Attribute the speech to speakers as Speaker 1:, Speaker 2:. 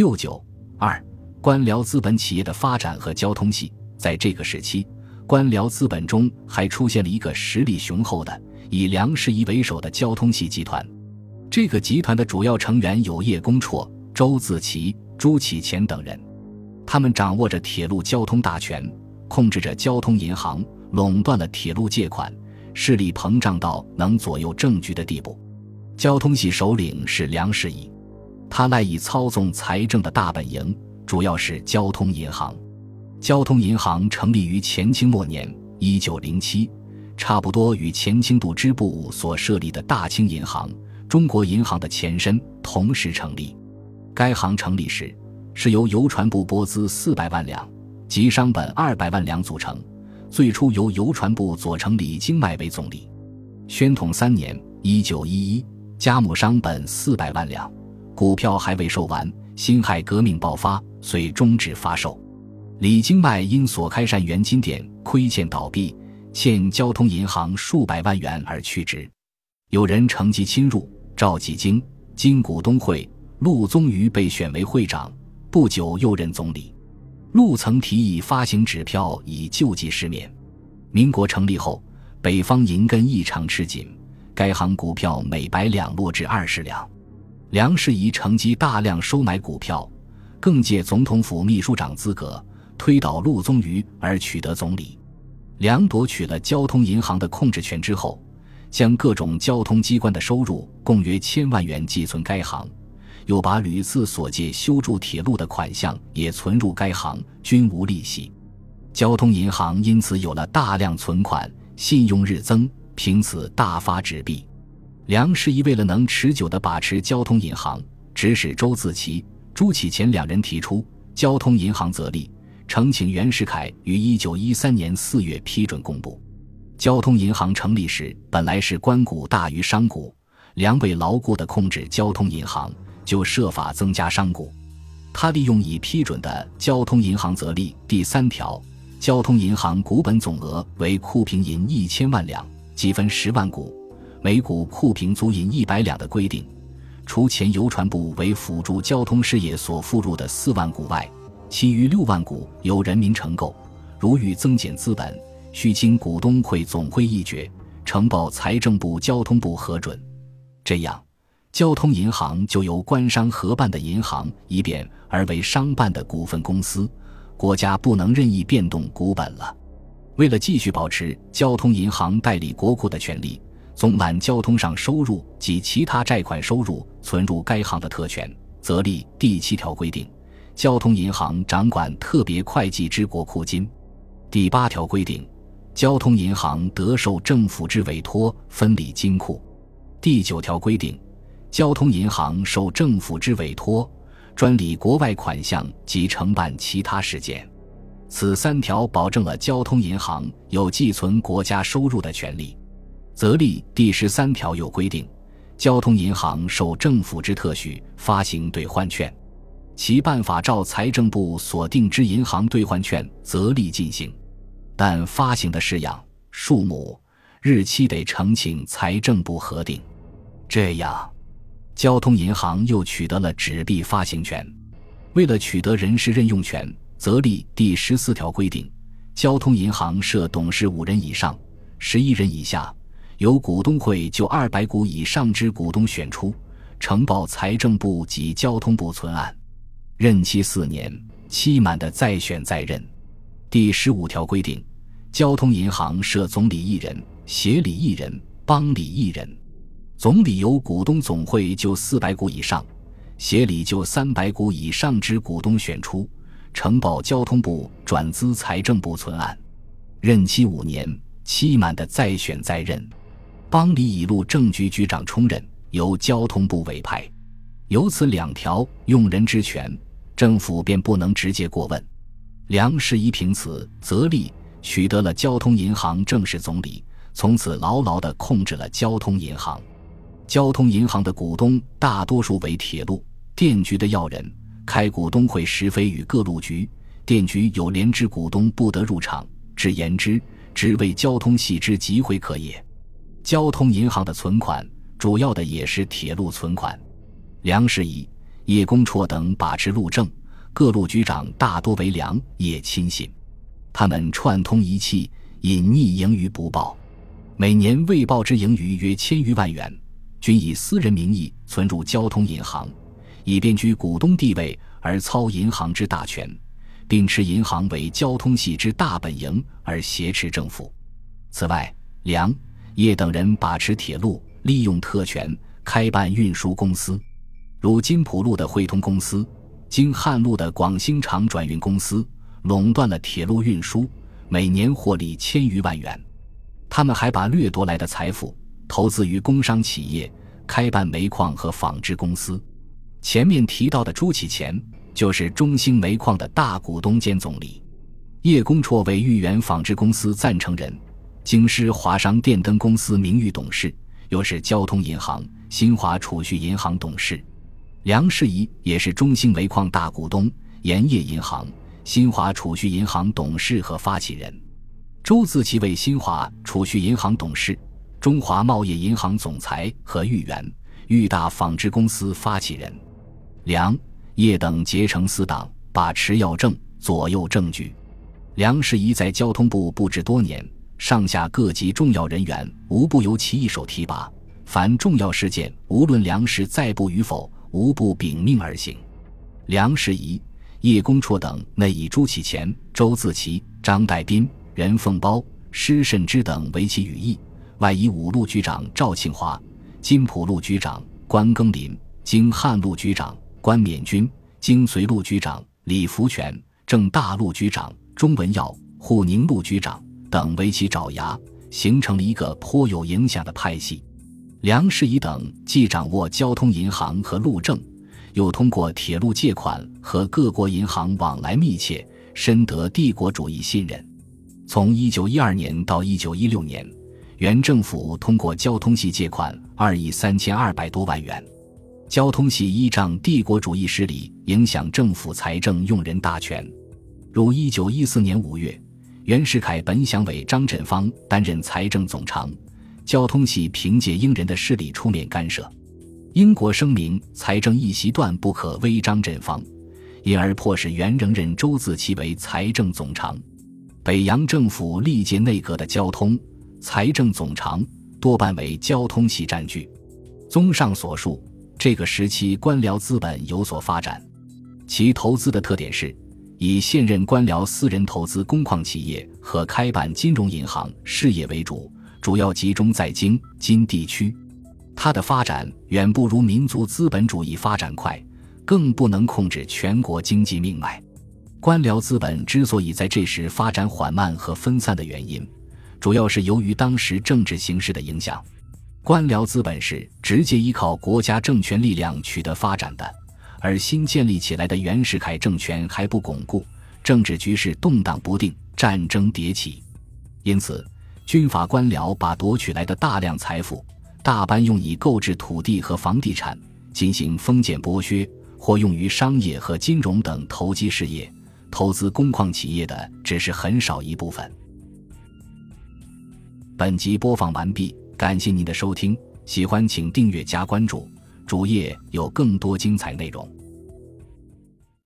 Speaker 1: 六九二官僚资本企业的发展和交通系，在这个时期，官僚资本中还出现了一个实力雄厚的以梁士仪为首的交通系集团。这个集团的主要成员有叶公绰、周自齐、朱启潜等人，他们掌握着铁路交通大权，控制着交通银行，垄断了铁路借款，势力膨胀到能左右政局的地步。交通系首领是梁士仪。他赖以操纵财政的大本营，主要是交通银行。交通银行成立于前清末年（一九零七），差不多与前清度支部所设立的大清银行、中国银行的前身同时成立。该行成立时是由邮传部拨资四百万两及商本二百万两组成，最初由邮传部左丞李经迈为总理。宣统三年（一九一一），加募商本四百万两。股票还未售完，辛亥革命爆发，遂终止发售。李经迈因所开善元金店亏欠倒闭，欠交通银行数百万元而去职。有人乘机侵入，赵继京、经股东会，陆宗舆被选为会长，不久又任总理。陆曾提议发行纸票以救济市面。民国成立后，北方银根异常吃紧，该行股票每百两落至二十两。梁士仪乘机大量收买股票，更借总统府秘书长资格推倒陆宗舆而取得总理。梁夺取了交通银行的控制权之后，将各种交通机关的收入共约千万元寄存该行，又把屡次所借修筑铁路的款项也存入该行，均无利息。交通银行因此有了大量存款，信用日增，凭此大发纸币。梁士仪为了能持久地把持交通银行，指使周自齐、朱启潜两人提出交通银行则立，呈请袁世凯于一九一三年四月批准公布。交通银行成立时本来是官股大于商股，梁为牢固地控制交通银行，就设法增加商股。他利用已批准的交通银行则立第三条，交通银行股本总额为库平银一千万两，积分十万股。每股库平足银一百两的规定，除前邮传部为辅助交通事业所付入的四万股外，其余六万股由人民承购。如欲增减资本，需经股东会总会议决，呈报财政部、交通部核准。这样，交通银行就由官商合办的银行一变而为商办的股份公司，国家不能任意变动股本了。为了继续保持交通银行代理国库的权利。总揽交通上收入及其他债款收入存入该行的特权，则立第七条规定，交通银行掌管特别会计之国库金。第八条规定，交通银行得受政府之委托分理金库。第九条规定，交通银行受政府之委托专理国外款项及承办其他事件。此三条保证了交通银行有寄存国家收入的权利。则例第十三条有规定，交通银行受政府之特许发行兑换券，其办法照财政部所定之银行兑换券则例进行，但发行的式样、数目、日期得呈请财政部核定。这样，交通银行又取得了纸币发行权。为了取得人事任用权，则例第十四条规定，交通银行设董事五人以上，十一人以下。由股东会就二百股以上之股东选出，呈报财政部及交通部存案，任期四年，期满的再选再任。第十五条规定，交通银行设总理一人、协理一人、帮理一人。总理由股东总会就四百股以上，协理就三百股以上之股东选出，呈报交通部转资财政部存案，任期五年，期满的再选再任。邦里以路政局局长充任，由交通部委派。由此两条用人之权，政府便不能直接过问。梁士仪凭此则立，取得了交通银行正式总理，从此牢牢地控制了交通银行。交通银行的股东大多数为铁路、电局的要人，开股东会时非与各路局、电局有连支股东不得入场，只言之，只为交通系之集会可也。交通银行的存款主要的也是铁路存款。梁士仪叶公绰等把持路政，各路局长大多为梁叶亲信，他们串通一气，隐匿盈余不报，每年未报之盈余约千余万元，均以私人名义存入交通银行，以便居股东地位而操银行之大权，并持银行为交通系之大本营而挟持政府。此外，梁叶等人把持铁路，利用特权开办运输公司，如金浦路的汇通公司、京汉路的广兴厂转运公司，垄断了铁路运输，每年获利千余万元。他们还把掠夺来的财富投资于工商企业，开办煤矿和纺织公司。前面提到的朱启潜就是中兴煤矿的大股东兼总理，叶公绰为豫园纺织公司赞成人。京师华商电灯公司名誉董事，又是交通银行、新华储蓄银行董事。梁士仪也是中兴煤矿大股东、盐业银行、新华储蓄银行董事和发起人。周自齐为新华储蓄银行董事、中华贸易银行总裁和豫园、豫大纺织公司发起人。梁、叶等结成私党，把持要政，左右政局。梁士仪在交通部布置多年。上下各级重要人员无不由其一手提拔，凡重要事件，无论梁氏在部与否，无不秉命而行。梁士仪、叶公绰等内以朱启潜、周自齐、张代斌、任凤苞、施慎之等为其羽翼，外以五路局长赵庆华、金浦路局长关庚林、京汉路局长关勉军、京绥路局长李福全、正大路局长钟文耀、沪宁路局长。等为其爪牙，形成了一个颇有影响的派系。梁士仪等既掌握交通银行和路政，又通过铁路借款和各国银行往来密切，深得帝国主义信任。从1912年到1916年，原政府通过交通系借款二亿三千二百多万元。交通系依仗帝国主义势力，影响政府财政用人大权。如1914年5月。袁世凯本想委张振芳担任财政总长，交通系凭借英人的势力出面干涉。英国声明财政一席断不可威张振芳，因而迫使袁仍任周自齐为财政总长。北洋政府历届内阁的交通、财政总长多半为交通系占据。综上所述，这个时期官僚资本有所发展，其投资的特点是。以现任官僚私人投资工矿企业和开办金融银行事业为主，主要集中在京津地区。它的发展远不如民族资本主义发展快，更不能控制全国经济命脉。官僚资本之所以在这时发展缓慢和分散的原因，主要是由于当时政治形势的影响。官僚资本是直接依靠国家政权力量取得发展的。而新建立起来的袁世凯政权还不巩固，政治局势动荡不定，战争迭起，因此军阀官僚把夺取来的大量财富大半用以购置土地和房地产，进行封建剥削，或用于商业和金融等投机事业，投资工矿企业的只是很少一部分。本集播放完毕，感谢您的收听，喜欢请订阅加关注。主页有更多精彩内容。